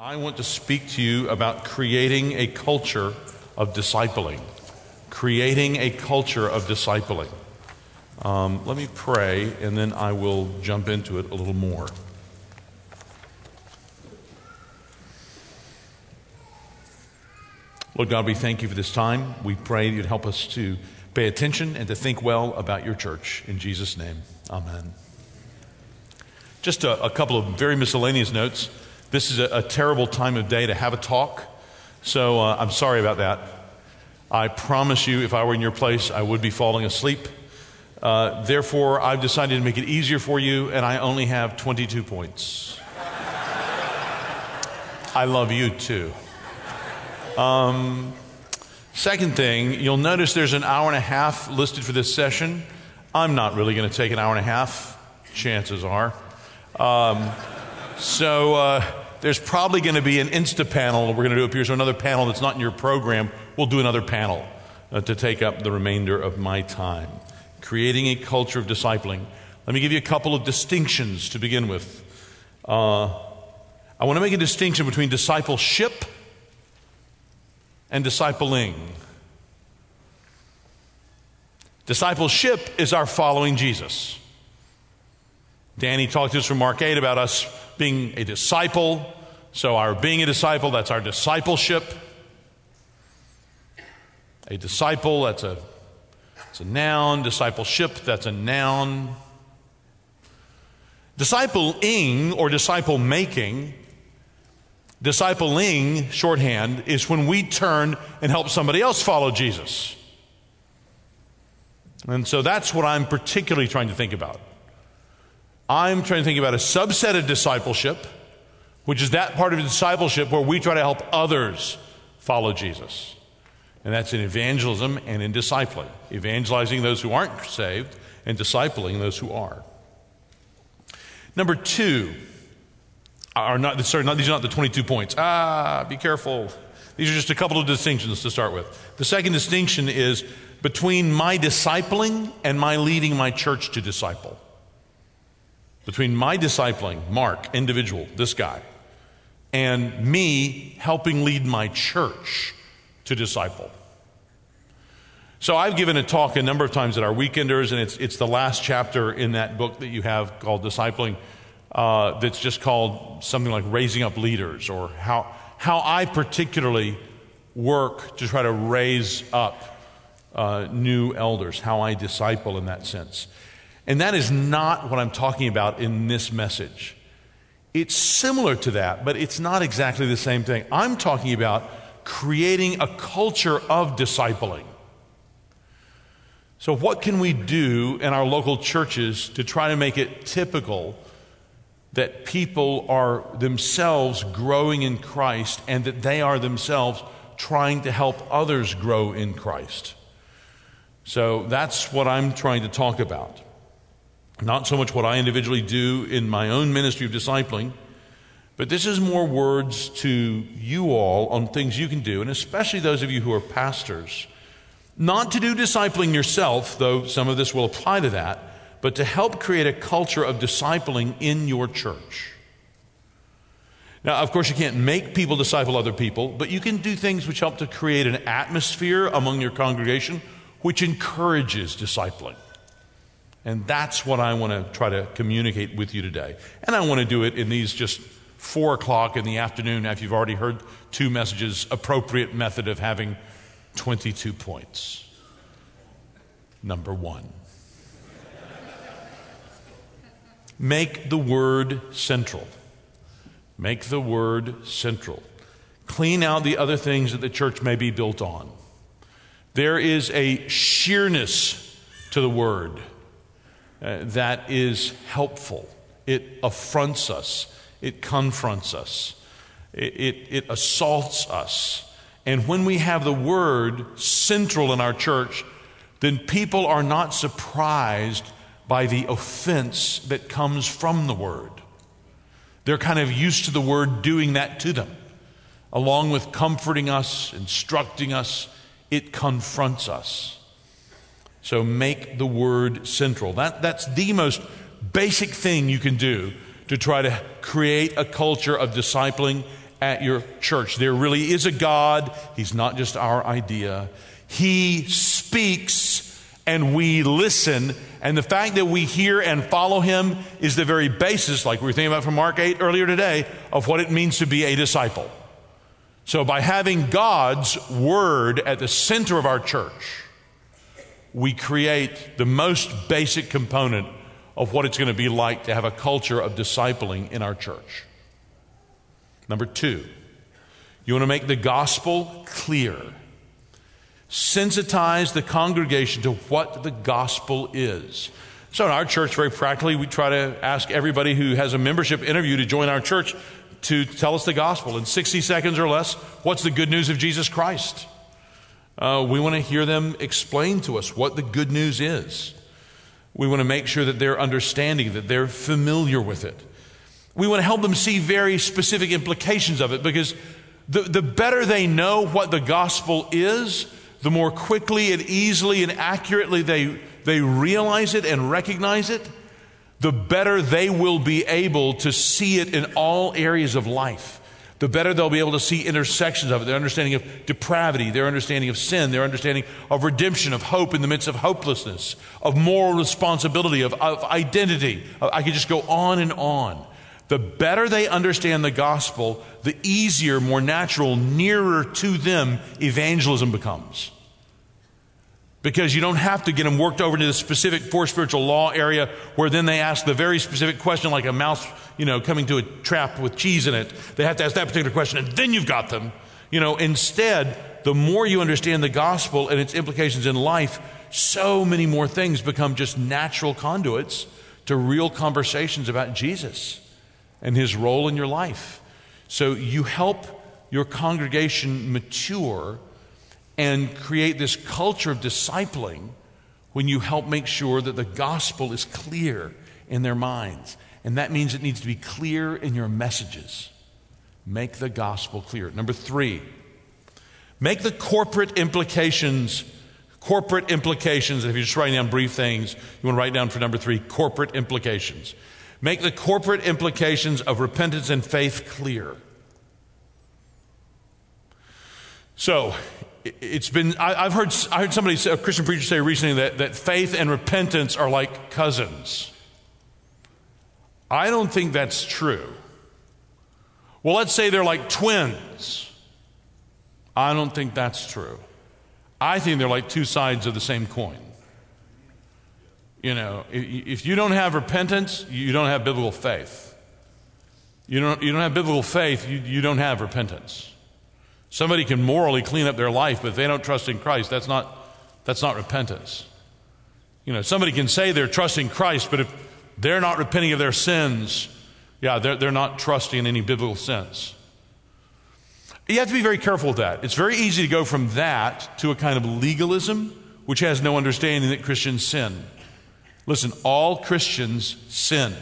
I want to speak to you about creating a culture of discipling. Creating a culture of discipling. Um, let me pray, and then I will jump into it a little more. Lord God, we thank you for this time. We pray you'd help us to pay attention and to think well about your church. In Jesus' name, amen. Just a, a couple of very miscellaneous notes. This is a, a, terrible time of day to have a talk, so uh, I'm sorry about that. I promise you, if I were in your place, I would be falling asleep. Uh, therefore, I've decided to make it easier for you, and I only have 22 points. I love you too. Um, second thing, you'll notice there's an hour and a half listed for this session. I'm not really going to take an hour and a half, chances are. Um, so uh, there's probably going to be an Insta panel we're going to do up here. So another panel that's not in your program, we'll do another panel uh, to take up the remainder of my time. Creating a culture of discipling. Let me give you a couple of distinctions to begin with. Uh, I want to make a distinction between discipleship and discipling. Discipleship is our following Jesus. Danny talked to us from Mark 8 about us being a disciple. So, our being a disciple, that's our discipleship. A disciple, that's a, that's a noun. Discipleship, that's a noun. Discipling or disciple making Discipling, shorthand, is when we turn and help somebody else follow Jesus. And so that's what I'm particularly trying to think about. I'm trying to think about a subset of discipleship, which is that part of discipleship where we try to help others follow Jesus. And that's in evangelism and in discipling, evangelizing those who aren't saved and discipling those who are. Number two, are not, sorry, not, these are not the 22 points. Ah, be careful. These are just a couple of distinctions to start with. The second distinction is between my discipling and my leading my church to disciple. Between my discipling, Mark, individual, this guy, and me helping lead my church to disciple. So I've given a talk a number of times at our weekenders, and it's, it's the last chapter in that book that you have called Discipling uh, that's just called something like raising up leaders, or how, how I particularly work to try to raise up uh, new elders, how I disciple in that sense. And that is not what I'm talking about in this message. It's similar to that, but it's not exactly the same thing. I'm talking about creating a culture of discipling. So, what can we do in our local churches to try to make it typical that people are themselves growing in Christ and that they are themselves trying to help others grow in Christ. So that's what I'm trying to talk about. Not so much what I individually do in my own ministry of discipling, but this is more words to you all on things you can do, and especially those of you who are pastors. Not to do discipling yourself, though some of this will apply to that, but to help create a culture of discipling in your church. Now, of course, you can't make people disciple other people, but you can do things which help to create an atmosphere among your congregation which encourages discipling. And that's what I want to try to communicate with you today. And I want to do it in these just four o'clock in the afternoon after you've already heard two messages, appropriate method of having 22 points. Number one. Make the word central. Make the word central. Clean out the other things that the church may be built on. There is a sheerness to the word uh, that is helpful. It affronts us, it confronts us, it, it, it assaults us. And when we have the word central in our church, then people are not surprised by the offense that comes from the word. They're kind of used to the word doing that to them. Along with comforting us, instructing us, it confronts us. So make the word central. That, that's the most basic thing you can do to try to create a culture of discipling at your church. There really is a God. He's not just our idea. He speaks and we listen. And the fact that we hear and follow him is the very basis, like we were thinking about from Mark 8 earlier today, of what it means to be a disciple. So by having God's word at the center of our church, we create the most basic component of what it's going to be like to have a culture of discipling in our church. Number two, you want to make the gospel clear. Sensitize the congregation to what the gospel is. So, in our church, very practically, we try to ask everybody who has a membership interview to join our church to tell us the gospel in 60 seconds or less. What's the good news of Jesus Christ? Uh, we want to hear them explain to us what the good news is. We want to make sure that they're understanding, that they're familiar with it. We want to help them see very specific implications of it because the, the better they know what the gospel is, the more quickly and easily and accurately they, they realize it and recognize it, the better they will be able to see it in all areas of life. The better they'll be able to see intersections of it, their understanding of depravity, their understanding of sin, their understanding of redemption, of hope in the midst of hopelessness, of moral responsibility, of, of identity. Uh, I could just go on and on. The better they understand the gospel, the easier, more natural, nearer to them evangelism becomes. Because you don't have to get them worked over into the specific four spiritual law area where then they ask the very specific question, like a mouse, you know, coming to a trap with cheese in it. They have to ask that particular question, and then you've got them. You know, instead, the more you understand the gospel and its implications in life, so many more things become just natural conduits to real conversations about Jesus and his role in your life. So you help your congregation mature and create this culture of discipling when you help make sure that the gospel is clear in their minds. And that means it needs to be clear in your messages. Make the gospel clear. Number three, make the corporate implications corporate implications. If you're just writing down brief things, you want to write down for number three corporate implications. Make the corporate implications of repentance and faith clear. So, it's been, I, have heard, I heard somebody, a Christian preacher say recently that, that faith and repentance are like cousins. I don't think that's true. Well, let's say they're like twins. I don't think that's true. I think they're like two sides of the same coin. You know, if you don't have repentance, you don't have biblical faith. You don't, you don't have biblical faith, you, you don't have repentance. Somebody can morally clean up their life, but if they don't trust in Christ, that's not, that's not repentance. You know, somebody can say they're trusting Christ, but if they're not repenting of their sins, yeah, they're, they're not trusting in any biblical sense. You have to be very careful with that. It's very easy to go from that to a kind of legalism, which has no understanding that Christians sin. Listen, all Christians sin.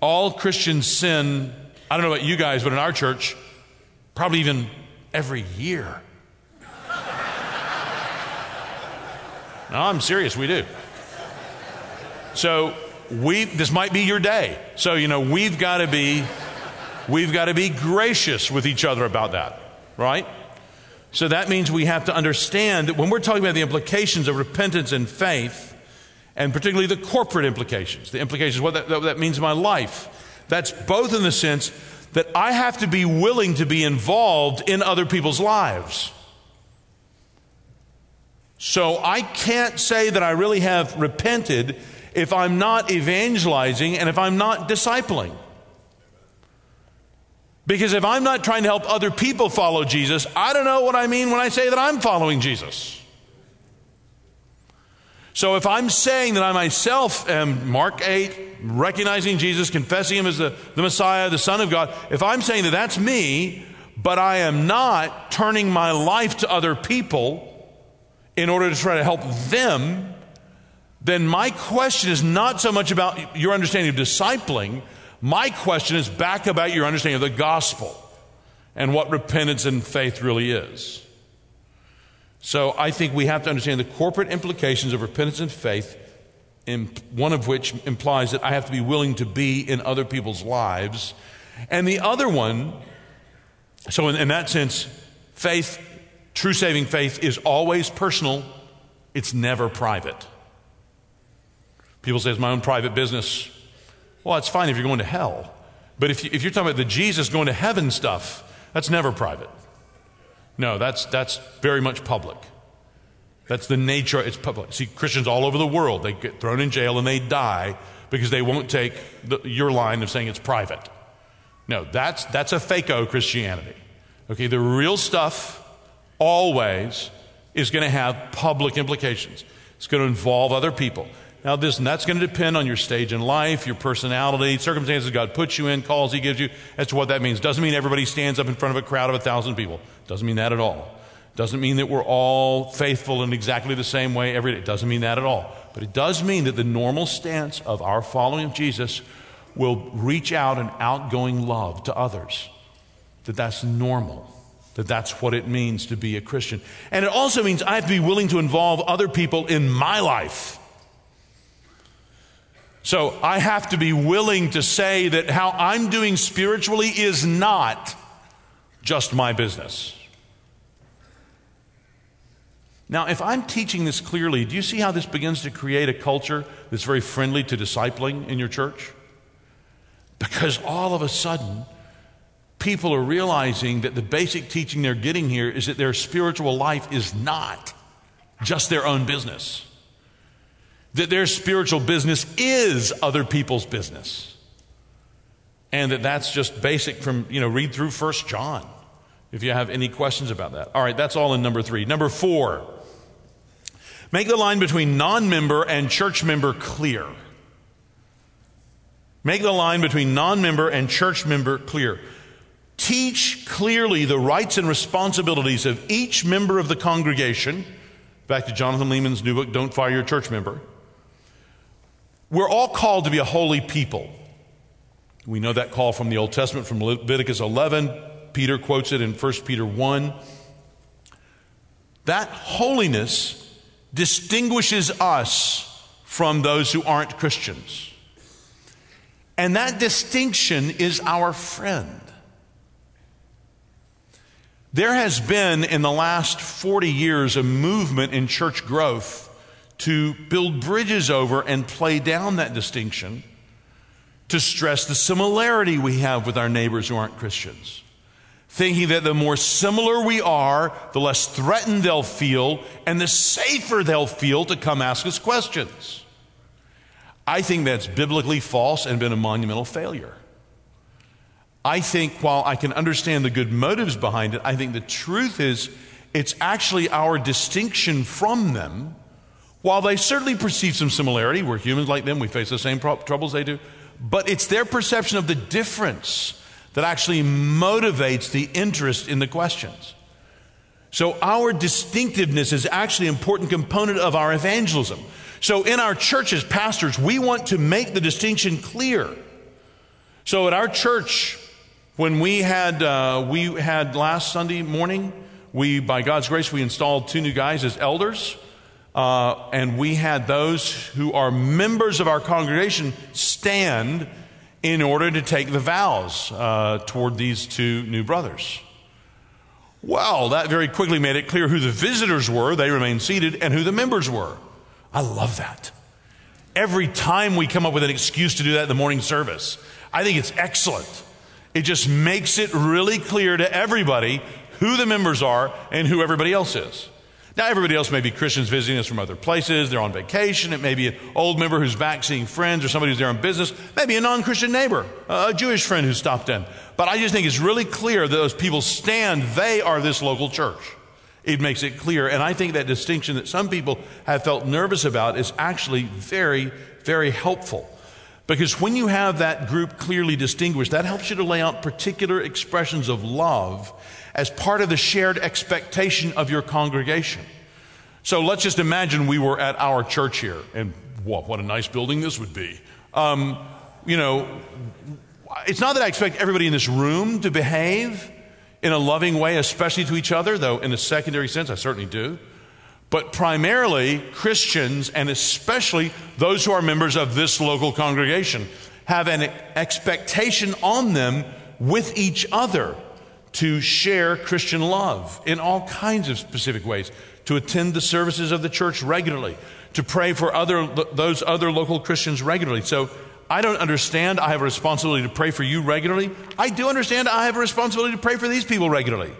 All Christians sin. I don't know about you guys, but in our church, probably even every year. no, I'm serious, we do. So we this might be your day. So, you know, we've got to be we've got to be gracious with each other about that, right? So that means we have to understand that when we're talking about the implications of repentance and faith, and particularly the corporate implications, the implications, what that, what that means in my life. That's both in the sense that I have to be willing to be involved in other people's lives. So I can't say that I really have repented if I'm not evangelizing and if I'm not discipling. Because if I'm not trying to help other people follow Jesus, I don't know what I mean when I say that I'm following Jesus. So if I'm saying that I myself am, Mark 8, recognizing Jesus, confessing him as the, the Messiah, the Son of God, if I'm saying that that's me, but I am not turning my life to other people in order to try to help them, then my question is not so much about your understanding of discipling. My question is back about your understanding of the gospel and what repentance and faith really is. So I think we have to understand the corporate implications of repentance and faith, one of which implies that I have to be willing to be in other people's lives. And the other one So, in, in that sense, faith, true saving faith, is always personal, it's never private. People say it's my own private business. Well, it's fine if you're going to hell. But if, you, if you're talking about the Jesus going to heaven stuff, that's never private. No, that's, that's very much public. That's the nature, it's public. See, Christians all over the world, they get thrown in jail and they die because they won't take the, your line of saying it's private. No, that's, that's a fakeo Christianity. Okay, the real stuff always is going to have public implications. It's going to involve other people. Now, this, and that's going to depend on your stage in life, your personality, circumstances God puts you in, calls He gives you, as to what that means. Doesn't mean everybody stands up in front of a crowd of a thousand people. Doesn't mean that at all. Doesn't mean that we're all faithful in exactly the same way every day. It doesn't mean that at all. But it does mean that the normal stance of our following of Jesus will reach out an outgoing love to others. That that's normal. That that's what it means to be a Christian. And it also means I have to be willing to involve other people in my life. So I have to be willing to say that how I'm doing spiritually is not just my business. Now, if I'm teaching this clearly, do you see how this begins to create a culture that's very friendly to discipling in your church? Because all of a sudden, people are realizing that the basic teaching they're getting here is that their spiritual life is not just their own business, that their spiritual business is other people's business. And that that's just basic from, you know, read through First John if you have any questions about that. All right, that's all in number three. Number four. Make the line between non member and church member clear. Make the line between non member and church member clear. Teach clearly the rights and responsibilities of each member of the congregation. Back to Jonathan Leeman's new book, Don't Fire Your Church Member. We're all called to be a holy people. We know that call from the Old Testament, from Leviticus 11. Peter quotes it in 1 Peter 1. That holiness distinguishes us from those who aren't Christians. And that distinction is our friend. There has been in the last 40 years a movement in church growth to build bridges over and play down that distinction to stress the similarity we have with our neighbors who aren't Christians thinking that the more similar we are, the less threatened they'll feel, and the safer they'll feel to come ask us questions. I think that's biblically false and been a monumental failure. I think while I can understand the good motives behind it, I think the truth is it's actually our distinction from them. While they certainly perceive some similarity, we're humans like them, we face the same pro- troubles they do, but it's their perception of the difference that actually motivates the interest in the questions. So, our distinctiveness is actually an important component of our evangelism. So, in our churches, pastors, we want to make the distinction clear. So, at our church, when we had, uh, we had last Sunday morning, we, by God's grace, we installed two new guys as elders. Uh, and we had those who are members of our congregation stand in order to take the vows uh, toward these two new brothers. Well, that very quickly made it clear who the visitors were, they remained seated, and who the members were. I love that. Every time we come up with an excuse to do that in the morning service, I think it's excellent. It just makes it really clear to everybody who the members are and who everybody else is. Now, everybody else may be Christians visiting us from other places. They're on vacation. It may be an old member who's back seeing friends or somebody who's there on business. Maybe a non Christian neighbor, a Jewish friend who stopped in. But I just think it's really clear that those people stand, they are this local church. It makes it clear. And I think that distinction that some people have felt nervous about is actually very, very helpful. Because when you have that group clearly distinguished, that helps you to lay out particular expressions of love as part of the shared expectation of your congregation. So let's just imagine we were at our church here, and what, a nice building this would be. Um, you know, it's not that I expect everybody in this room to behave in a loving way, especially to each other, though in a secondary sense, I certainly do. But primarily, Christians, and especially those who are members of this local congregation, have an expectation on them with each other to share Christian love in all kinds of specific ways, to attend the services of the church regularly, to pray for other, those other local Christians regularly. So I don't understand. I have a responsibility to pray for you regularly. I do understand I have a responsibility to pray for these people regularly.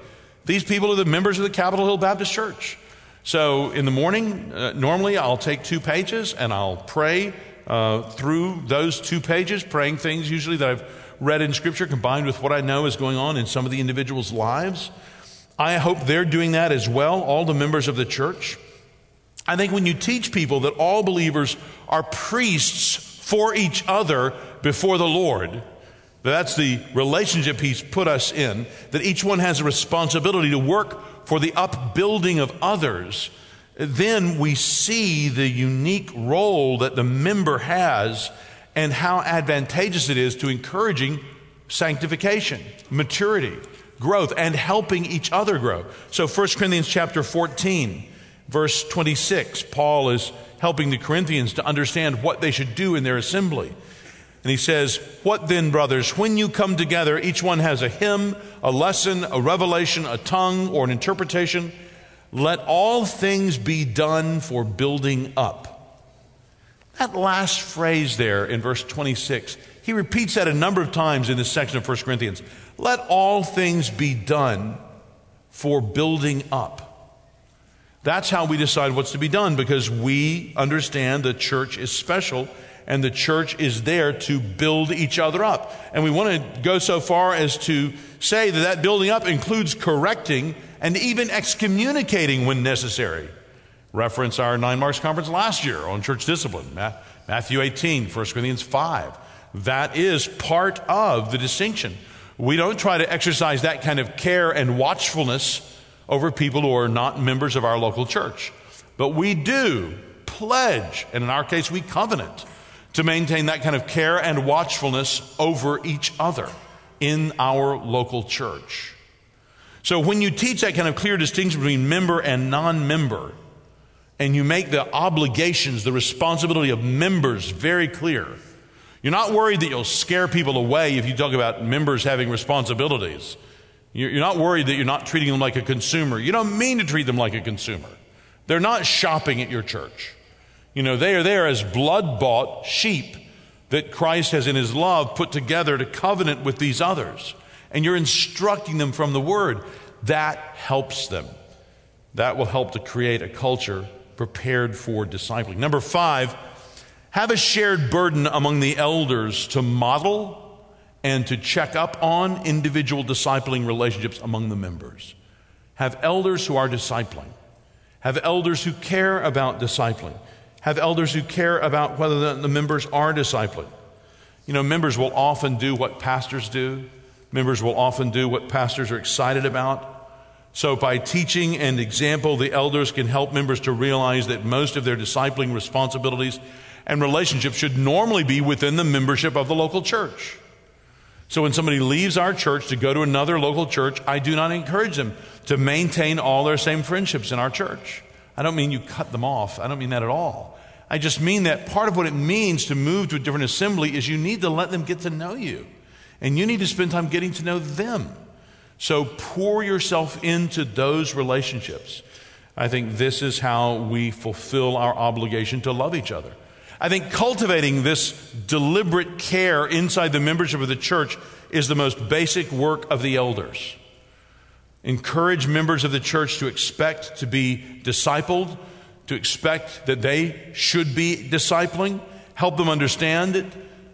These people are the members of the Capitol Hill Baptist Church. So in the morning, uh, normally I'll take two pages and I'll pray uh, through those two pages, praying things usually that I've read in Scripture combined with what I know is going on in some of the individuals' lives. I hope they're doing that as well, all the members of the church. I think when you teach people that all believers are priests for each other before the Lord. That's the relationship He's put us in, that each one has a responsibility to work for the upbuilding of others. Then we see the unique role that the member has and how advantageous it is to encouraging sanctification, maturity, growth, and helping each other grow. So 1 Corinthians chapter 14, verse 26, Paul is helping the Corinthians to understand what they should do in their assembly. And he says, What then, brothers, when you come together, each one has a hymn, a lesson, a revelation, a tongue, or an interpretation. Let all things be done for building up. That last phrase there in verse 26, he repeats that a number of times in this section of 1 Corinthians. Let all things be done for building up. That's how we decide what's to be done because we understand the church is special and the church is there to build each other up. And we want to go so far as to say that that building up includes correcting and even excommunicating when necessary. Reference our Nine Marks conference last year on church discipline, Matthew 18, 1 Corinthians 5. That is part of the distinction. We don't try to exercise that kind of care and watchfulness over people who are not members of our local church. But we do pledge, and in our case, we covenant to maintain that kind of care and watchfulness over each other in our local church. So when you teach that kind of clear distinction between member and non member, and you make the obligations, the responsibility of members very clear, you're not worried that you'll scare people away if you talk about members having responsibilities. You're not worried that you're not treating them like a consumer. You don't mean to treat them like a consumer. They're not shopping at your church. You know, they are there as blood bought sheep that Christ has in his love put together to covenant with these others. And you're instructing them from the word. That helps them. That will help to create a culture prepared for discipling. Number five, have a shared burden among the elders to model and to check up on individual discipling relationships among the members. Have elders who are discipling. Have elders who care about discipling. Have elders who care about whether the, members are discipling. You know, members will often do what pastors do. Members will often do what pastors are excited about. So, by teaching and example, the elders can help members to realize that most of their discipling responsibilities and relationships should normally be within the membership of the local church. So when somebody leaves our church to go to another local church, I do not encourage them to maintain all their same friendships in our church. I don't mean you cut them off. I don't mean that at all. I just mean that part of what it means to move to a different assembly is you need to let them get to know you. And you need to spend time getting to know them. So pour yourself into those relationships. I think this is how we fulfill our obligation to love each other. I think cultivating this deliberate care inside the membership of the church is the most basic work of the elders. Encourage members of the church to expect to be discipled, to expect that they should be discipling, help them understand it,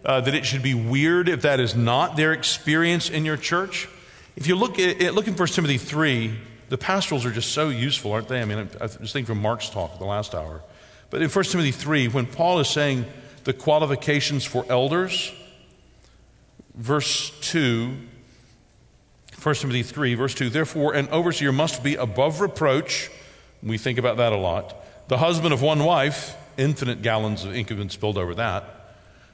uh, that it should be weird if that is not their experience in your church. If you look at, look in 1 Timothy 3, the pastorals are just so useful, aren't they? I mean, I just think from Mark's talk the last hour. But in 1 Timothy 3, when Paul is saying the qualifications for elders, verse 2, 1 Timothy 3, verse 2, therefore, an overseer must be above reproach. We think about that a lot. The husband of one wife, infinite gallons of ink have been spilled over that.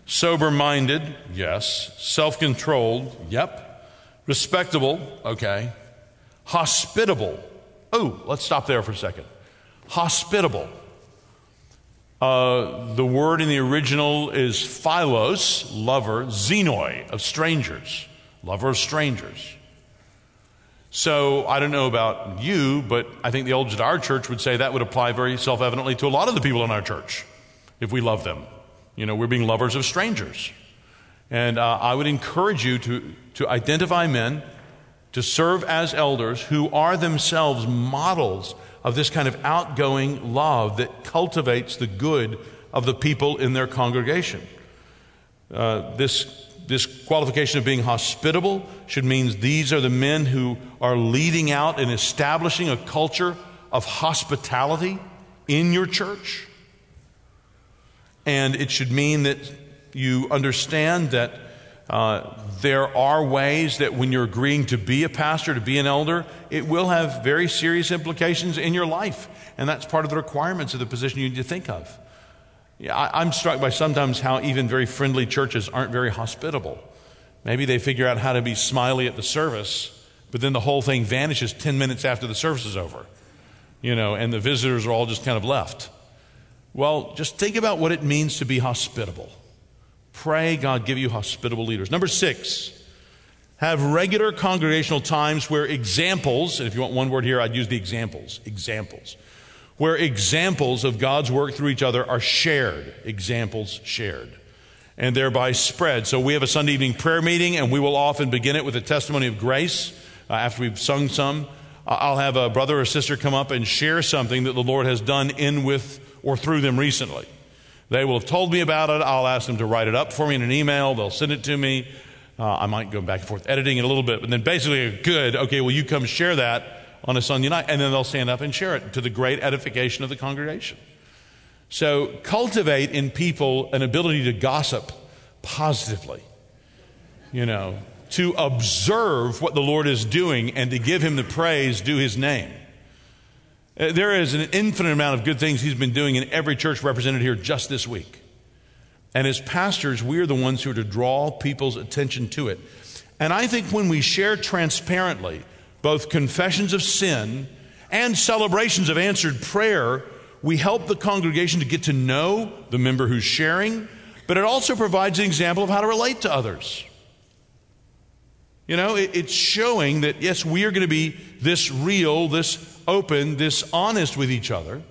Sober minded, yes. Self controlled, yep. Respectable, okay. Hospitable. Oh, let's stop there for a second. Hospitable. Uh, the word in the original is philos, lover, xenoi, of strangers, lover of strangers. So I don't know about you, but I think the elders at our church would say that would apply very self evidently to a lot of the people in our church if we love them. You know, we're being lovers of strangers. And uh, I would encourage you to, to identify men to serve as elders who are themselves models of this kind of outgoing love that cultivates the good of the people in their congregation. Uh, this, this qualification of being hospitable should mean these are the men who are leading out and establishing a culture of hospitality in your church. And it should mean that you understand that uh, there are ways that when you're agreeing to be a pastor, to be an elder, it will have very serious implications in your life. And that's part of the requirements of the position you need to think of. Yeah, I, I'm struck by sometimes how even very friendly churches aren't very hospitable. Maybe they figure out how to be smiley at the service, but then the whole thing vanishes 10 minutes after the service is over, you know, and the visitors are all just kind of left. Well, just think about what it means to be hospitable. Pray God give you hospitable leaders. Number six, have regular congregational times where examples, and if you want one word here, I'd use the examples, examples, where examples of God's work through each other are shared, examples shared, and thereby spread. So we have a Sunday evening prayer meeting, and we will often begin it with a testimony of grace uh, after we've sung some. I'll have a brother or sister come up and share something that the Lord has done in, with, or through them recently. They will have told me about it. I'll ask them to write it up for me in an email. They'll send it to me. Uh, I might go back and forth editing it a little bit, but then basically, good. Okay, well, you come share that on a Sunday night, and then they'll stand up and share it to the great edification of the congregation. So, cultivate in people an ability to gossip positively, you know, to observe what the Lord is doing and to give Him the praise due His name. Uh, there is an infinite amount of good things he's been doing in every church represented here just this week. And as pastors, we are the ones who are to draw people's attention to it. And I think when we share transparently both confessions of sin and celebrations of answered prayer, we help the congregation to get to know the member who's sharing, but it also provides an example of how to relate to others. You know, it, it's showing that, yes, we are going to be this real, this open, this honest with each other.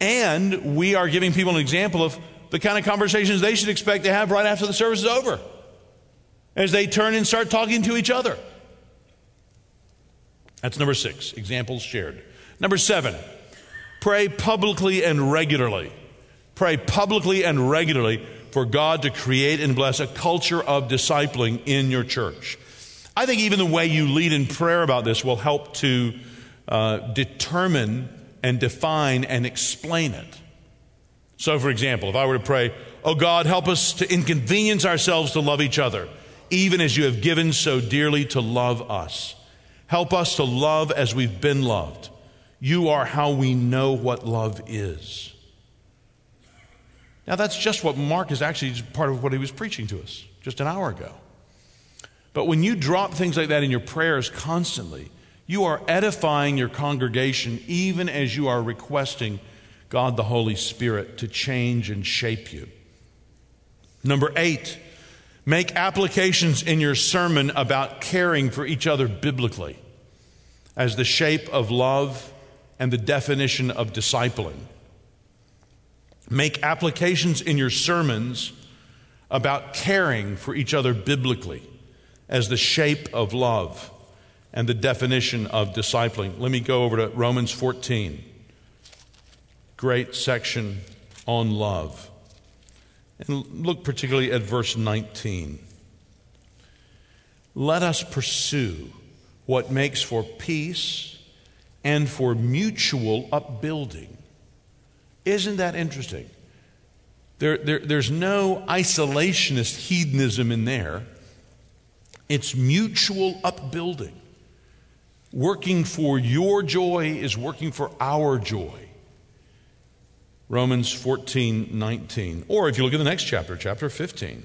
And we are giving people an example of the kind of conversations they should expect to have right after the service is over as they turn and start talking to each other. That's number six, examples shared. Number seven, pray publicly and regularly. Pray publicly and regularly for God to create and bless a culture of discipling in your church. I think even the way you lead in prayer about this will help to uh, determine and define and explain it. So, for example, if I were to pray, Oh God, help us to inconvenience ourselves to love each other, even as you have given so dearly to love us. Help us to love as we've been loved. You are how we know what love is. Now, that's just what Mark is actually part of what he was preaching to us just an hour ago. But when you drop things like that in your prayers constantly, you are edifying your congregation even as you are requesting God the Holy Spirit to change and shape you. Number eight, make applications in your sermon about caring for each other biblically as the shape of love and the definition of discipling. Make applications in your sermons about caring for each other biblically as the shape of love and the definition of discipling. Let me go over to Romans 14. Great section on love. And look particularly at verse 19. Let us pursue what makes for peace and for mutual upbuilding. Isn't that interesting? There, there, there's no isolationist hedonism in there. It's mutual upbuilding. Working for your joy is working for our joy. Romans 14, 19. Or if you look at the next chapter, chapter 15,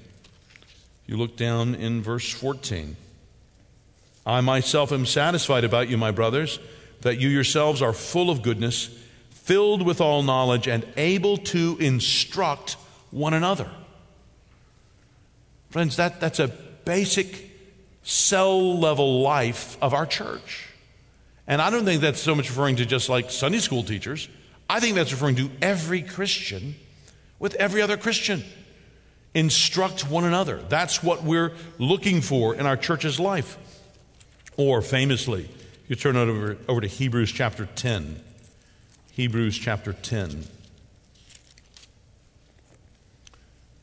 you look down in verse 14. I myself am satisfied about you, my brothers, that you yourselves are full of goodness, filled with all knowledge, and able to instruct one another. Friends, that, that's a basic cell level life of our church. And I don't think that's so much referring to just like Sunday school teachers. I think that's referring to every Christian with every other Christian. Instruct one another. That's what we're looking for in our church's life. Or famously, you turn over, over to Hebrews chapter 10. Hebrews chapter 10.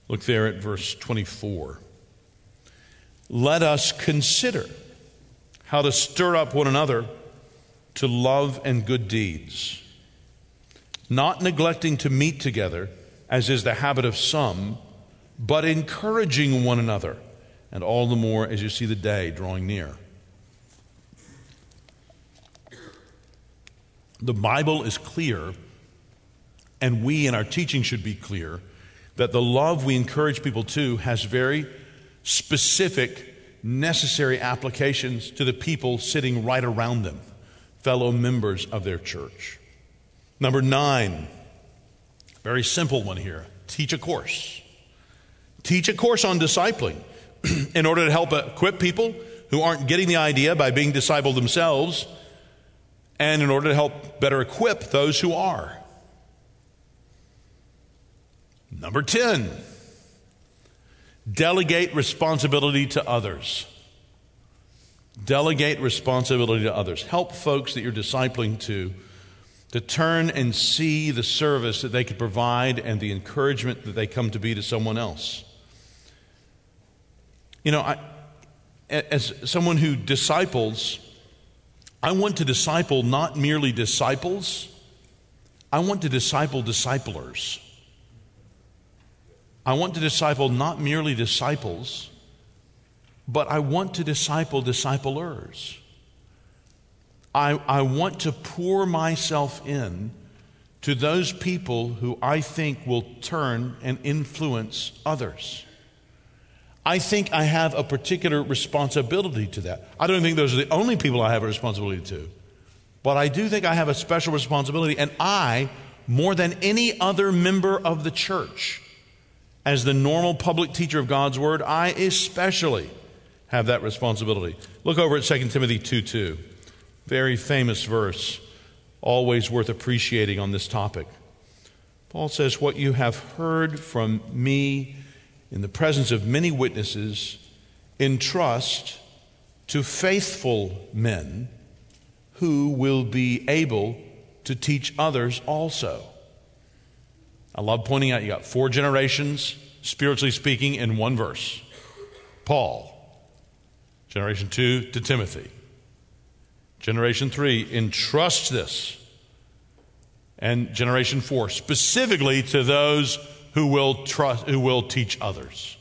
Look there at verse 24. Let us consider how to stir up one another to love and good deeds, not neglecting to meet together, as is the habit of some, but encouraging one another, and all the more as you see the day drawing near. The Bible is clear, and we in our teaching should be clear, that the love we encourage people to has very specific, necessary applications to the people sitting right around them, fellow members of their church. Number nine, very simple one here teach a course. Teach a course on discipling in order to help equip people who aren't getting the idea by being discipled themselves and in order to help better equip those who are. Number 10, delegate responsibility to others. Delegate responsibility to others. Help folks that you're discipling to to turn and see the service that they could provide and the encouragement that they come to be to someone else. You know, I, as someone who disciples, I want to disciple not merely disciples, I want to disciple disciplers. I want to disciple not merely disciples, but I want to disciple disciplers. I, I want to pour myself in to those people who I think will turn and influence others. I think I have a particular responsibility to that. I don't think those are the only people I have a responsibility to, but I do think I have a special responsibility, and I, more than any other member of the church, as the normal public teacher of God's word, I especially have that responsibility. Look over at 2 Timothy 2 2. Very famous verse, always worth appreciating on this topic. Paul says, What you have heard from me in the presence of many witnesses, entrust to faithful men who will be able to teach others also. I love pointing out you got four generations, spiritually speaking, in one verse. Paul, generation two to Timothy. Generation three entrusts this. And generation four, specifically to those who will, trust, who will teach others.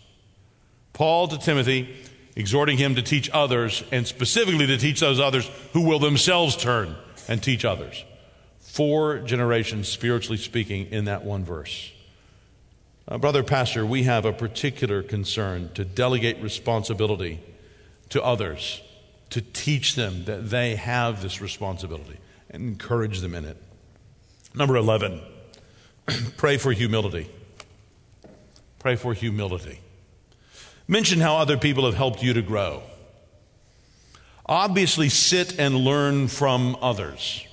Paul to Timothy, exhorting him to teach others, and specifically to teach those others who will themselves turn and teach others. Four generations, spiritually speaking, in that one verse. Uh, Brother Pastor, we have a particular concern to delegate responsibility to others, to teach them that they have this responsibility and encourage them in it. Number 11, pray for humility. Pray for humility. Mention how other people have helped you to grow. Obviously, sit and learn from others.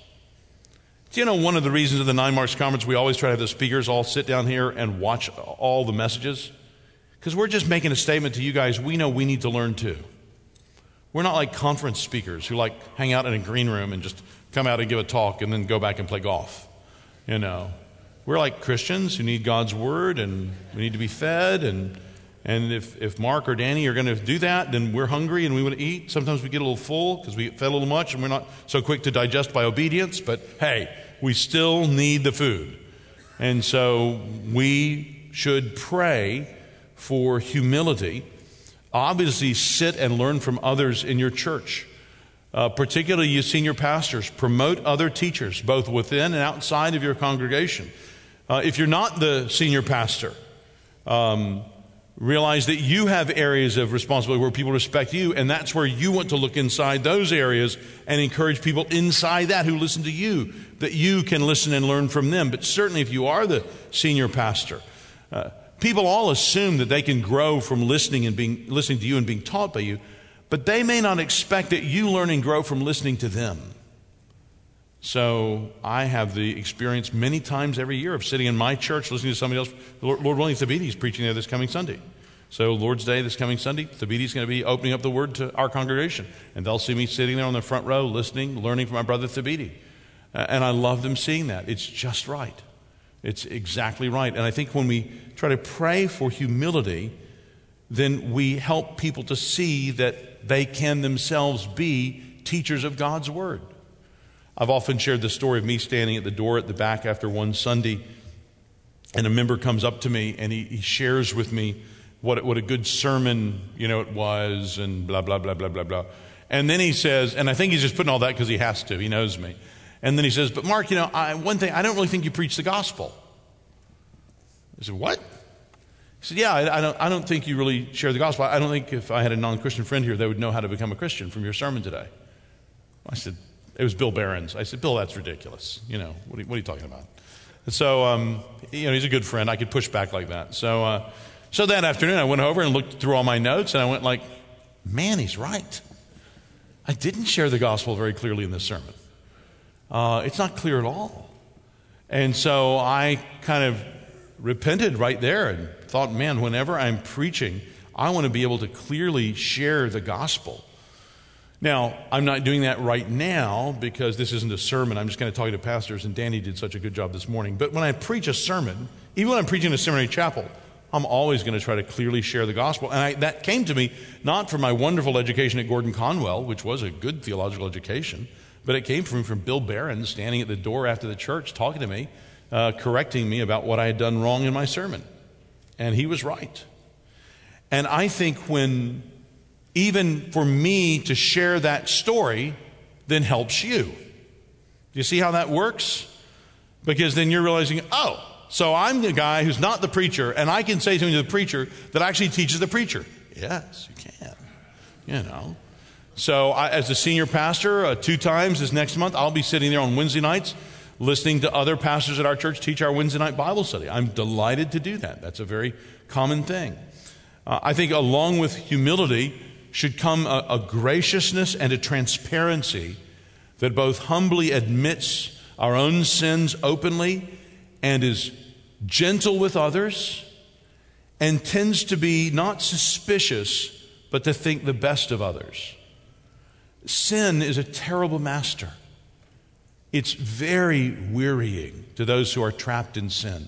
Do you know one of the reasons of the Nine Marks Conference we always try to have the speakers all sit down here and watch all the messages? Because we're just making a statement to you guys we know we need to learn too. We're not like conference speakers who like hang out in a green room and just come out and give a talk and then go back and play golf. You know, we're like Christians who need God's word and we need to be fed. And, and if, if Mark or Danny are going to do that, then we're hungry and we want to eat. Sometimes we get a little full because we fed a little much and we're not so quick to digest by obedience. But hey, we still need the food. And so we should pray for humility. Obviously, sit and learn from others in your church. Uh, particularly you senior pastors, promote other teachers, both within and outside of your congregation. Uh, if you're not the senior pastor, um, realize that you have areas of responsibility where people respect you, and that's where you want to look inside those areas and encourage people inside that who listen to you, that you can listen and learn from them. But certainly, if you are the senior pastor, uh, people all assume that they can grow from listening and being listening to you and being taught by you. but they may not expect that you learn and grow from listening to them. So I have the experience many times every year of sitting in my church listening to somebody else. Lord, willing, Thabiti is preaching there this coming Sunday. So Lord's Day this coming Sunday, Thabiti is going to be opening up the Word to our congregation, and they'll see me sitting there on the front row, listening, learning from my brother Thabiti, uh, and I love them seeing that. It's just right. It's exactly right. And I think when we try to pray for humility, then we help people to see that they can themselves be teachers of God's Word. I've often shared the story of me standing at the door at the back after one Sunday, and a member comes up to me and he, he shares with me what, what a good sermon, you know, it was, and blah, blah, blah, blah, blah, blah. And then he says, and I think he's just putting all that because he has to, he knows me. And then he says, But Mark, you know, I, one thing, I don't really think you preach the gospel. I said, What? He said, Yeah, I, I, don't, I don't think you really share the gospel. I don't think if I had a non Christian friend here, they would know how to become a Christian from your sermon today. I said, it was Bill Barron's. I said, Bill, that's ridiculous. You know, what are, what are you talking about? And so, um, you know, he's a good friend. I could push back like that. So, uh, so that afternoon, I went over and looked through all my notes, and I went like, man, he's right. I didn't share the gospel very clearly in this sermon. Uh, it's not clear at all. And so I kind of repented right there and thought, man, whenever I'm preaching, I want to be able to clearly share the gospel. Now, I'm not doing that right now because this isn't a sermon. I'm just going to talk to pastors, and Danny did such a good job this morning. But when I preach a sermon, even when I'm preaching in a seminary chapel, I'm always going to try to clearly share the gospel. And I, that came to me not from my wonderful education at Gordon Conwell, which was a good theological education, but it came from, from Bill Barron standing at the door after the church talking to me, uh, correcting me about what I had done wrong in my sermon. And he was right. And I think when even for me to share that story then helps you. Do you see how that works? Because then you're realizing, oh, so I'm the guy who's not the preacher, and I can say something to the preacher that actually teaches the preacher. Yes, you can. You know. So, I, as a senior pastor, uh, two times this next month, I'll be sitting there on Wednesday nights listening to other pastors at our church teach our Wednesday night Bible study. I'm delighted to do that. That's a very common thing. Uh, I think, along with humility, should come a, a graciousness and a transparency that both humbly admits our own sins openly and is gentle with others and tends to be not suspicious, but to think the best of others. Sin is a terrible master. It's very wearying to those who are trapped in sin.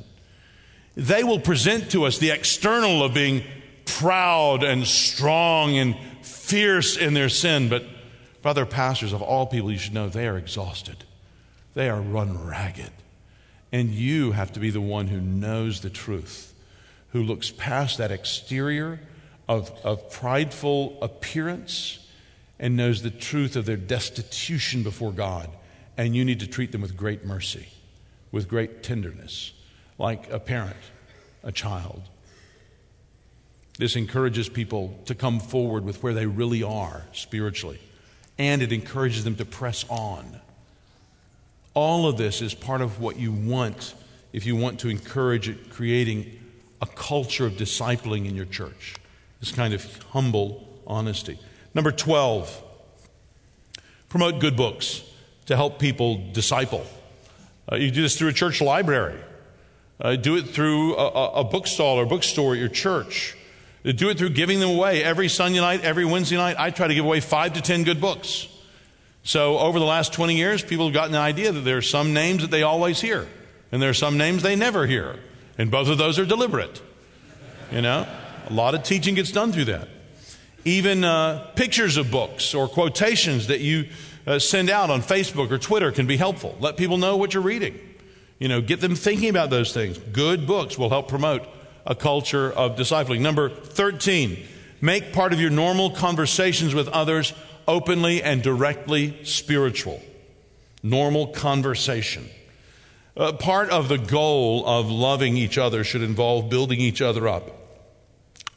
They will present to us the external of being proud and strong and fierce in their sin, but brother pastors of all people, you should know they are exhausted. They are run ragged. And you have to be the one who knows the truth, who looks past that exterior of, of prideful appearance and knows the truth of their destitution before God. And you need to treat them with great mercy, with great tenderness, like a parent, a child. This encourages people to come forward with where they really are spiritually, and it encourages them to press on. All of this is part of what you want if you want to encourage it, creating a culture of discipling in your church. This kind of humble honesty. Number 12, promote good books to help people disciple. Uh, you do this through a church library. Uh, do it through a, a bookstall or bookstore at your church. Do it through giving them away. Every Sunday night, every Wednesday night, I try to give away five to ten good books. So over the last 20 years, people have gotten the idea that there are some names that they always hear, and there are some names they never hear. And both of those are deliberate. You know, a lot of teaching gets done through that. Even uh, pictures of books or quotations that you uh, send out on Facebook or Twitter can be helpful. Let people know what you're reading. You know, get them thinking about those things. Good books will help promote a culture of discipling. Number 13, make part of your normal conversations with others openly and directly spiritual. Normal conversation. Uh, part of the goal of loving each other should involve building each other up.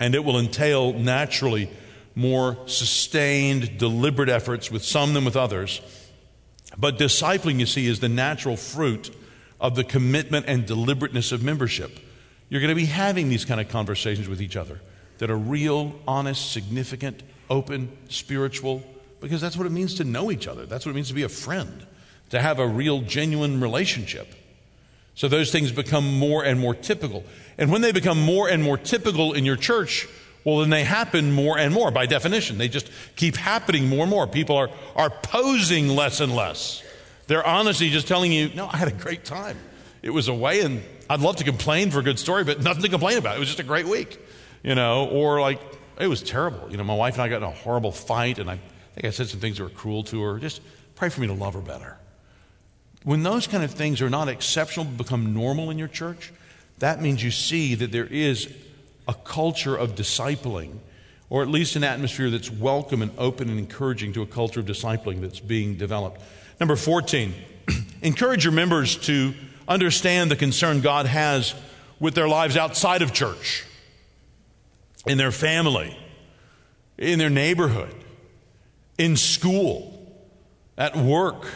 And it will entail naturally more sustained, deliberate efforts with some than with others. But discipling, you see, is the natural fruit of the commitment and deliberateness of membership. You're going to be having these kind of conversations with each other that are real, honest, significant, open, spiritual, because that's what it means to know each other. That's what it means to be a friend, to have a real, genuine relationship. So those things become more and more typical. And when they become more and more typical in your church, well, then they happen more and more by definition. They just keep happening more and more. People are, are posing less and less. They're honestly just telling you, no, I had a great time. It was away, and I'd love to complain for a good story, but nothing to complain about. It was just a great week, you know, or like, it was terrible. You know, my wife and I got in a horrible fight, and I think I said some things that were cruel to her. Just pray for me to love her better. When those kind of things are not exceptional, become normal in your church, that means you see that there is a culture of discipling, or at least an atmosphere that's welcome and open and encouraging to a culture of discipling that's being developed. Number 14, encourage your members to understand the concern God has with their lives outside of church, in their family, in their neighborhood, in school, at work.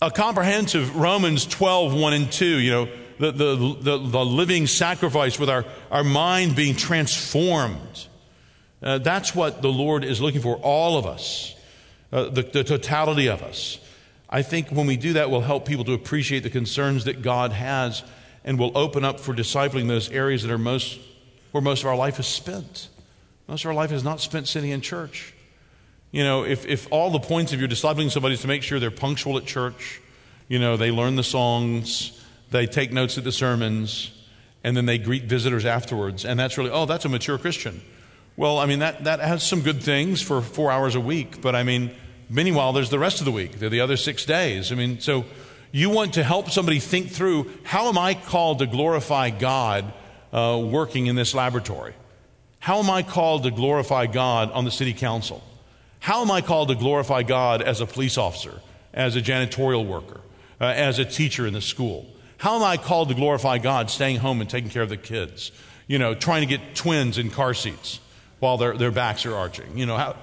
A comprehensive Romans 12, 1 and 2, you know, the, the, the, the living sacrifice with our, our mind being transformed. Uh, that's what the Lord is looking for, all of us, uh, the, the totality of us. I think when we do that, we'll help people to appreciate the concerns that God has and will open up for discipling those areas that are most where most of our life is spent. Most of our life is not spent sitting in church. You know, if, if all the points of your discipling somebody is to make sure they're punctual at church, you know, they learn the songs, they take notes at the sermons, and then they greet visitors afterwards, and that's really, oh, that's a mature Christian. Well, I mean, that, that has some good things for four hours a week, but I mean, meanwhile, there's the rest of the week. There are the other six days. I mean, so you want to help somebody think through how am I called to glorify God uh, working in this laboratory? How am I called to glorify God on the city council? How am I called to glorify God as a police officer, as a janitorial worker, uh, as a teacher in the school? How am I called to glorify God staying home and taking care of the kids? You know, trying to get twins in car seats while their, their backs are arching. You know, how,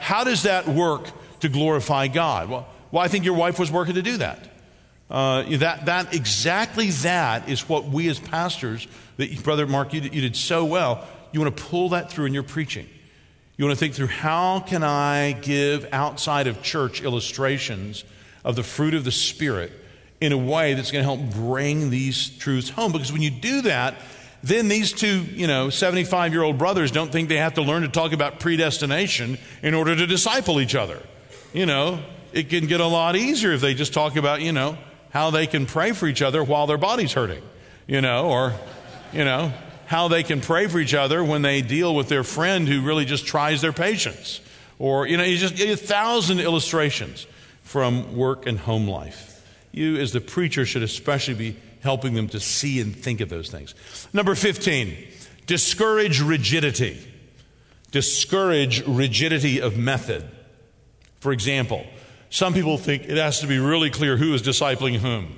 how does that work to glorify God? Well, well, I think your wife was working to do that. Uh, that, that exactly that is what we as pastors, that brother Mark, you, you did so well. You want to pull that through in your preaching. You want to think through how can I give outside of church illustrations of the fruit of the Spirit in a way that's going to help bring these truths home. Because when you do that, then these two, you know, 75 year old brothers don't think they have to learn to talk about predestination in order to disciple each other. You know, it can get a lot easier if they just talk about, you know, how they can pray for each other while their body's hurting, you know, or, you know, how they can pray for each other when they deal with their friend who really just tries their patience. Or, you know, you just a thousand illustrations from work and home life. You, as the preacher, should especially be helping them to see and think of those things. Number 15, discourage rigidity. Discourage rigidity of method. For example, some people think it has to be really clear who is discipling whom.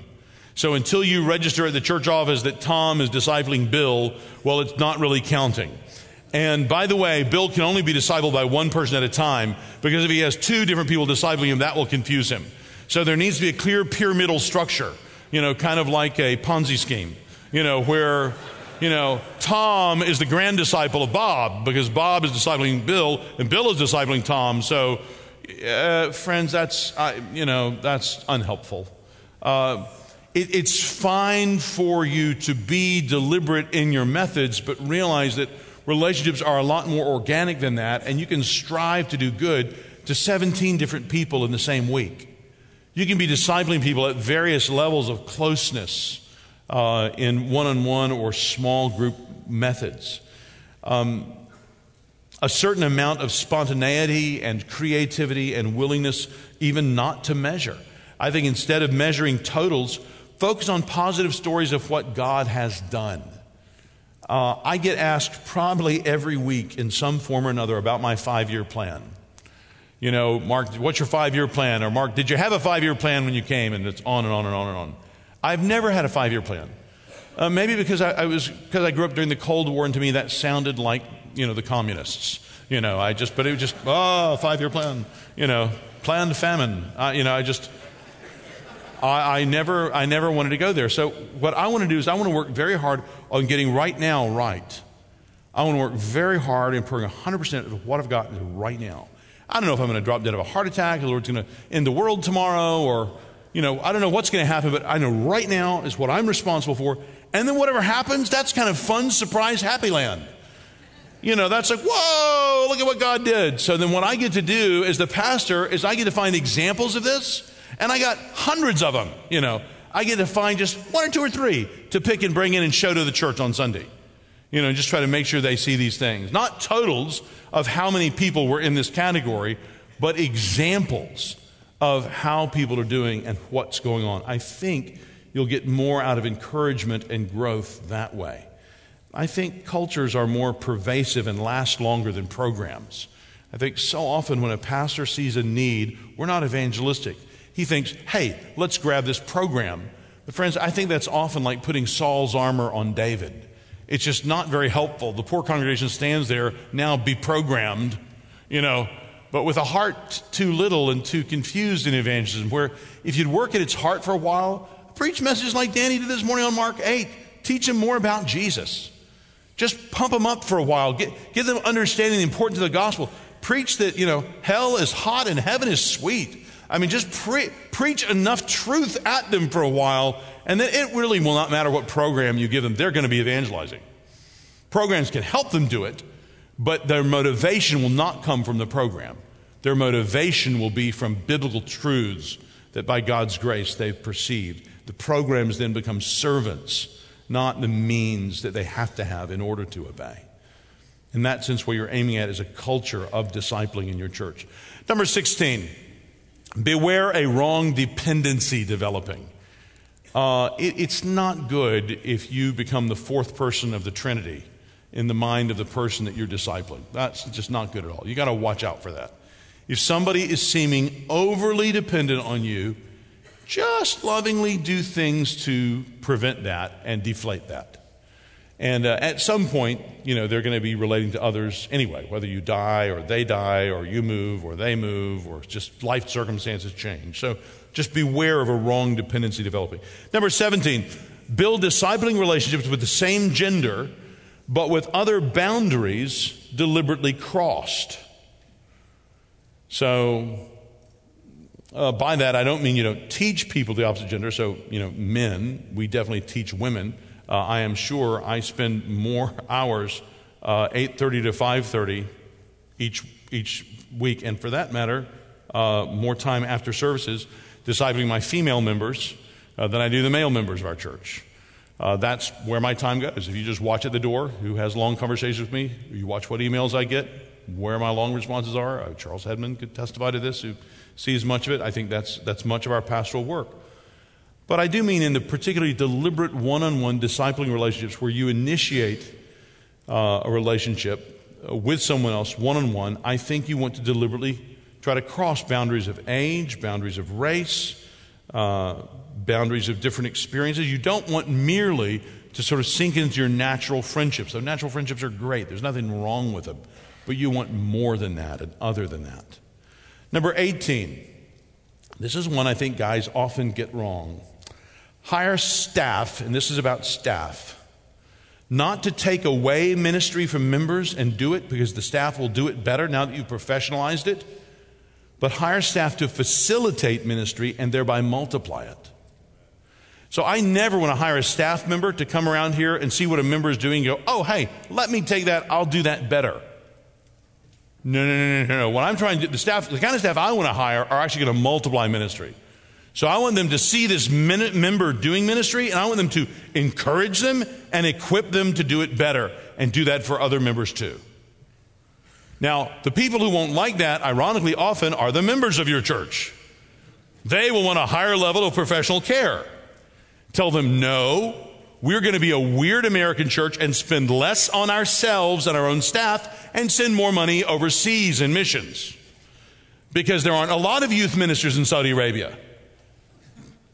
So until you register at the church office that Tom is discipling Bill, well, it's not really counting. And by the way, Bill can only be discipled by one person at a time because if he has two different people discipling him, that will confuse him. So there needs to be a clear pyramidal structure, you know, kind of like a Ponzi scheme, you know, where you know, Tom is the grand disciple of Bob because Bob is discipling Bill and Bill is discipling Tom. So uh, friends, that's, you know, that's unhelpful. Uh, it, it's fine for you to be deliberate in your methods, but realize that relationships are a lot more organic than that, and you can strive to do good to 17 different people in the same week. You can be discipling people at various levels of closeness uh, in one on one or small group methods. Um, a certain amount of spontaneity and creativity and willingness even not to measure. I think instead of measuring totals, focus on positive stories of what God has done. Uh, I get asked probably every week in some form or another about my five year plan. You know, Mark, what's your five year plan? Or Mark, did you have a five year plan when you came? And it's on and on and on and on. I've never had a five year plan. Uh, maybe because I, I was because I grew up during the Cold War, and to me that sounded like you know, the communists. You know, I just, but it was just, oh, five year plan, you know, planned famine. Uh, you know, I just, I, I, never, I never wanted to go there. So what I want to do is I want to work very hard on getting right now right. I want to work very hard and pouring 100% of what I've got right now. I don't know if I'm going to drop dead of a heart attack, the Lord's going to end the world tomorrow, or, you know, I don't know what's going to happen, but I know right now is what I'm responsible for. And then whatever happens, that's kind of fun, surprise, happy land. You know, that's like, whoa, look at what God did. So then what I get to do as the pastor is I get to find examples of this, and I got hundreds of them, you know. I get to find just one or two or three to pick and bring in and show to the church on Sunday. You know, just try to make sure they see these things. Not totals of how many people were in this category, but examples of how people are doing and what's going on. I think you'll get more out of encouragement and growth that way. I think cultures are more pervasive and last longer than programs. I think so often when a pastor sees a need, we're not evangelistic. He thinks, hey, let's grab this program. But, friends, I think that's often like putting Saul's armor on David. It's just not very helpful. The poor congregation stands there, now be programmed, you know, but with a heart too little and too confused in evangelism, where if you'd work at its heart for a while, preach messages like Danny did this morning on Mark 8. Teach them more about Jesus. Just pump them up for a while. Get, give them understanding the importance of the gospel. Preach that, you know, hell is hot and heaven is sweet. I mean, just pre- preach enough truth at them for a while, and then it really will not matter what program you give them. They're going to be evangelizing. Programs can help them do it, but their motivation will not come from the program. Their motivation will be from biblical truths that by God's grace they've perceived. The programs then become servants, not the means that they have to have in order to obey. In that sense, what you're aiming at is a culture of discipling in your church. Number 16. Beware a wrong dependency developing. Uh, it, it's not good if you become the fourth person of the Trinity in the mind of the person that you're discipling. That's just not good at all. You got to watch out for that. If somebody is seeming overly dependent on you, just lovingly do things to prevent that and deflate that. And uh, at some point, you know, they're going to be relating to others anyway, whether you die or they die or you move or they move or just life circumstances change. So just beware of a wrong dependency developing. Number 17, build discipling relationships with the same gender, but with other boundaries deliberately crossed. So, uh, by that, I don't mean you don't teach people the opposite gender. So, you know, men, we definitely teach women uh, I am sure I spend more hours, uh, 8.30 to 5.30 each, each week, and for that matter, uh, more time after services discipling my female members uh, than I do the male members of our church. Uh, that's where my time goes. If you just watch at the door, who has long conversations with me, you watch what emails I get, where my long responses are. Uh, Charles Hedman could testify to this, who sees much of it. I think that's, that's much of our pastoral work. But I do mean in the particularly deliberate one on one discipling relationships where you initiate uh, a relationship uh, with someone else one on one, I think you want to deliberately try to cross boundaries of age, boundaries of race, uh, boundaries of different experiences. You don't want merely to sort of sink into your natural friendships. So, natural friendships are great, there's nothing wrong with them. But you want more than that and other than that. Number 18. This is one I think guys often get wrong. Hire staff, and this is about staff, not to take away ministry from members and do it because the staff will do it better now that you've professionalized it, but hire staff to facilitate ministry and thereby multiply it. So I never want to hire a staff member to come around here and see what a member is doing and go, oh, hey, let me take that, I'll do that better. No, no, no, no, no. What I'm trying to do, the staff, the kind of staff I want to hire are actually going to multiply ministry. So I want them to see this member doing ministry, and I want them to encourage them and equip them to do it better and do that for other members too. Now, the people who won't like that, ironically, often are the members of your church. They will want a higher level of professional care. Tell them, no, we're going to be a weird American church and spend less on ourselves and our own staff and send more money overseas in missions. Because there aren't a lot of youth ministers in Saudi Arabia.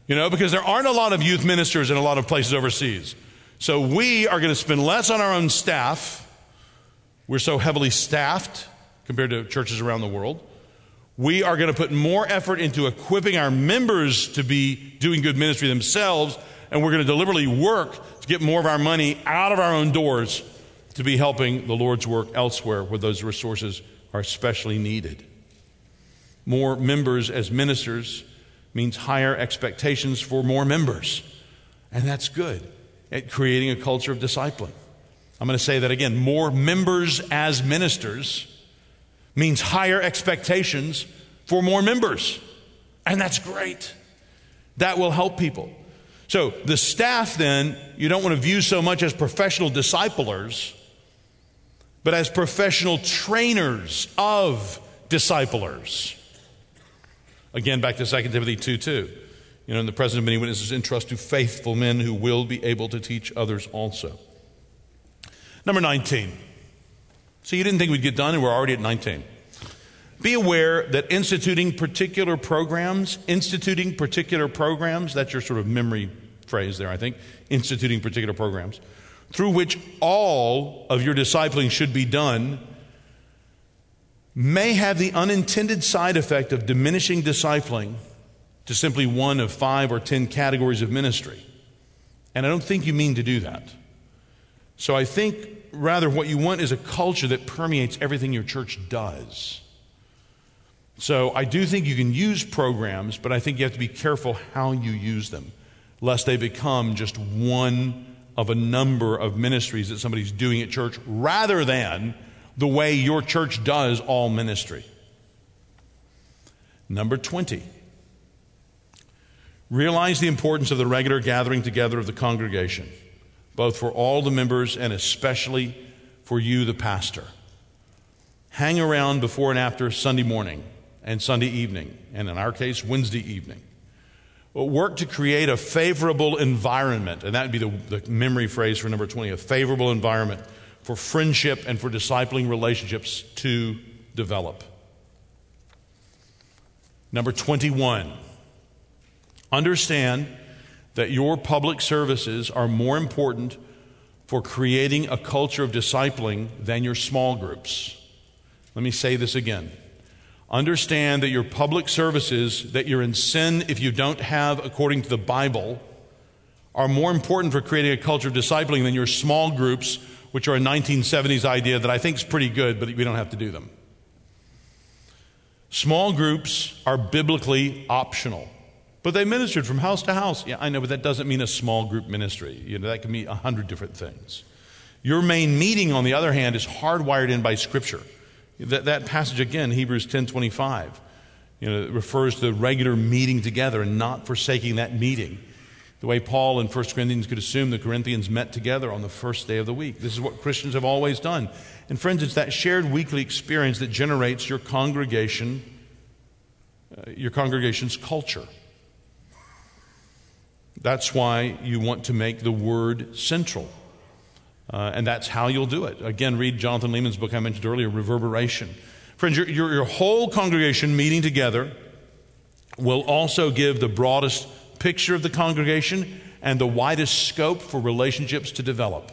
You know, because there aren't a lot of youth ministers in a lot of places overseas. So we are going to spend less on our own staff. We're so heavily staffed compared to churches around the world. We are going to put more effort into equipping our members to be doing good ministry themselves, and we're going to deliberately work to get more of our money out of our own doors to be helping the Lord's work elsewhere where those resources are especially needed. More members as ministers means higher expectations for more members, and that's good at creating a culture of discipling. I'm going to say that again. More members as ministers means higher expectations for more members, and that's great. That will help people. So, the staff then, you don't want to view so much as professional disciplers, but as professional trainers of disciplers. Again, back to 2 Timothy 2 2. You know, in the presence of many witnesses, entrust to faithful men who will be able to teach others also. Number 19. So you didn't think we'd get done, and we're already at 19. Be aware that instituting particular programs, instituting particular programs, that's your sort of memory phrase there, I think, instituting particular programs, through which all of your discipling should be done, may have the unintended side effect of diminishing discipling to simply one of five or ten categories of ministry. And I don't think you mean to do that. So I think rather what you want is a culture that permeates everything your church does. So I do think you can use programs, but I think you have to be careful how you use them, lest they become just one of a number of ministries that somebody's doing at church rather than the way your church does all ministry. Number 20. Realize the importance of the regular gathering together of the congregation, both for all the members and especially for you, the pastor. Hang around before and after Sunday morning and Sunday evening, and in our case, Wednesday evening. work to create a favorable environment, and that would be the, the memory phrase for number 20 a favorable environment for friendship and for discipling relationships to develop. Number 21, understand that your public services are more important for creating a culture of discipling than your small groups. Let me say this again. Understand that your public services, that you're in sin if you don't have according to the Bible, are more important for creating a culture of discipling than your small groups, which are a 1970s idea that I think is pretty good, but we don't have to do them. Small groups are biblically optional, but they ministered from house to house. Yeah, I know, but that doesn't mean a small group ministry. You know, that can mean a hundred different things. Your main meeting, on the other hand, is hardwired in by Scripture. That, that passage again, Hebrews 10:25, you know, refers to regular meeting together and not forsaking that meeting. The way Paul in 1 Corinthians could assume the Corinthians met together on the first day of the week. This is what Christians have always done. And friends, it's that shared weekly experience that generates your congregation, uh, your congregation's culture. That's why you want to make the word central. Uh, and that's how you'll do it. Again, read Jonathan Leeman's book I mentioned earlier, Reverberation. Friends, your, your, your whole congregation meeting together will also give the broadest picture of the congregation and the widest scope for relationships to develop.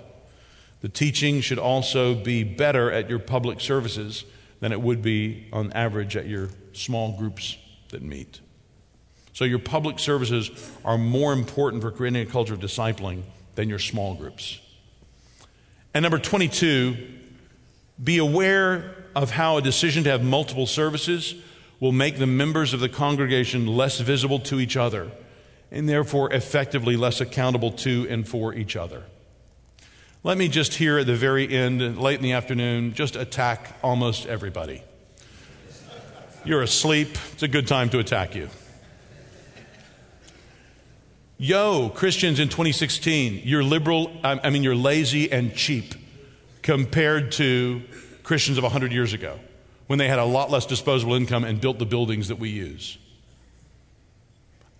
The teaching should also be better at your public services than it would be on average at your small groups that meet. So, your public services are more important for creating a culture of discipling than your small groups. And number 22, be aware of how a decision to have multiple services will make the members of the congregation less visible to each other and therefore effectively less accountable to and for each other. Let me just here at the very end, late in the afternoon, just attack almost everybody. You're asleep, it's a good time to attack you. Yo, Christians in 2016, you're liberal, I mean, you're lazy and cheap compared to Christians of 100 years ago when they had a lot less disposable income and built the buildings that we use.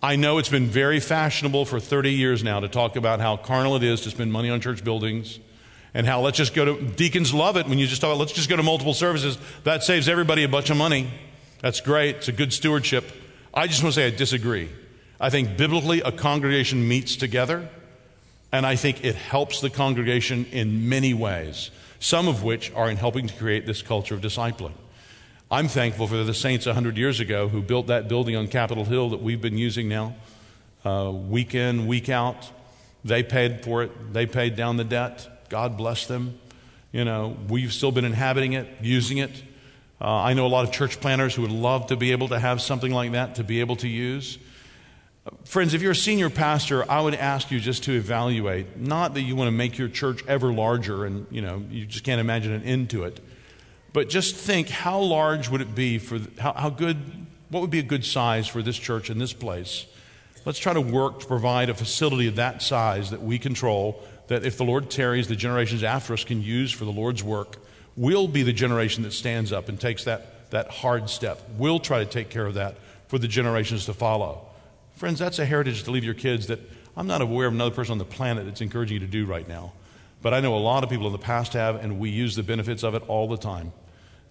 I know it's been very fashionable for 30 years now to talk about how carnal it is to spend money on church buildings and how let's just go to, deacons love it when you just talk, let's just go to multiple services. That saves everybody a bunch of money. That's great. It's a good stewardship. I just want to say I disagree. I think biblically a congregation meets together, and I think it helps the congregation in many ways, some of which are in helping to create this culture of discipling. I'm thankful for the saints 100 years ago who built that building on Capitol Hill that we've been using now, uh, week in, week out. They paid for it, they paid down the debt. God bless them. You know, we've still been inhabiting it, using it. Uh, I know a lot of church planners who would love to be able to have something like that to be able to use. Friends, if you're a senior pastor, I would ask you just to evaluate. Not that you want to make your church ever larger and, you know, you just can't imagine an end to it. But just think how large would it be for, how, how good, what would be a good size for this church in this place? Let's try to work to provide a facility of that size that we control, that if the Lord tarries, the generations after us can use for the Lord's work. We'll be the generation that stands up and takes that, that hard step. We'll try to take care of that for the generations to follow. Friends, that's a heritage to leave your kids that I'm not aware of another person on the planet that's encouraging you to do right now. But I know a lot of people in the past have, and we use the benefits of it all the time.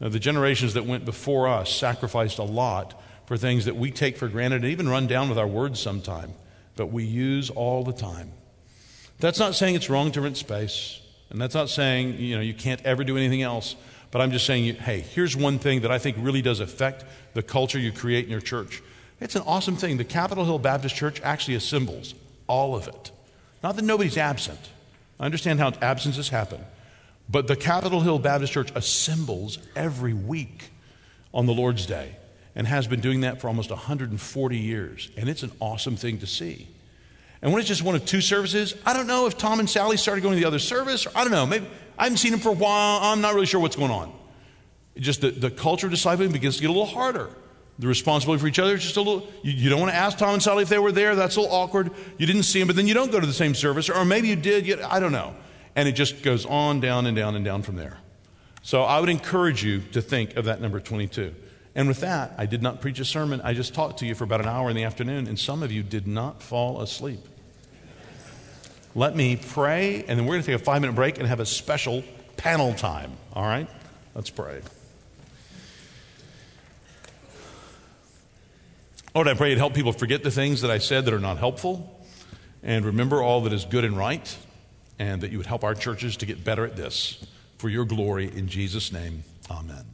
The generations that went before us sacrificed a lot for things that we take for granted and even run down with our words sometime, but we use all the time. That's not saying it's wrong to rent space, and that's not saying you know you can't ever do anything else. But I'm just saying, hey, here's one thing that I think really does affect the culture you create in your church. It's an awesome thing. The Capitol Hill Baptist Church actually assembles all of it. Not that nobody's absent. I understand how absences happen. But the Capitol Hill Baptist Church assembles every week on the Lord's Day and has been doing that for almost 140 years. And it's an awesome thing to see. And when it's just one of two services, I don't know if Tom and Sally started going to the other service, or I don't know. Maybe I haven't seen them for a while. I'm not really sure what's going on. just the, the culture of discipling begins to get a little harder. The responsibility for each other is just a little, you, you, don't want to ask Tom and Sally if they were there. That's a little awkward. You didn't see them, but then you don't go to the same service, or maybe you did, yet, I don't know. And it just goes on, down, and down, and down from there. So I would encourage you to think of that number 22. And with that, I did not preach a sermon. I just talked to you for about an hour in the afternoon, and some of you did not fall asleep. Let me pray, and then we're going to take a five minute break and have a special panel time. All right? Let's pray. Lord, I pray you'd help people forget the things that I said that are not helpful and remember all that is good and right, and that you would help our churches to get better at this. For your glory, in Jesus' name, amen.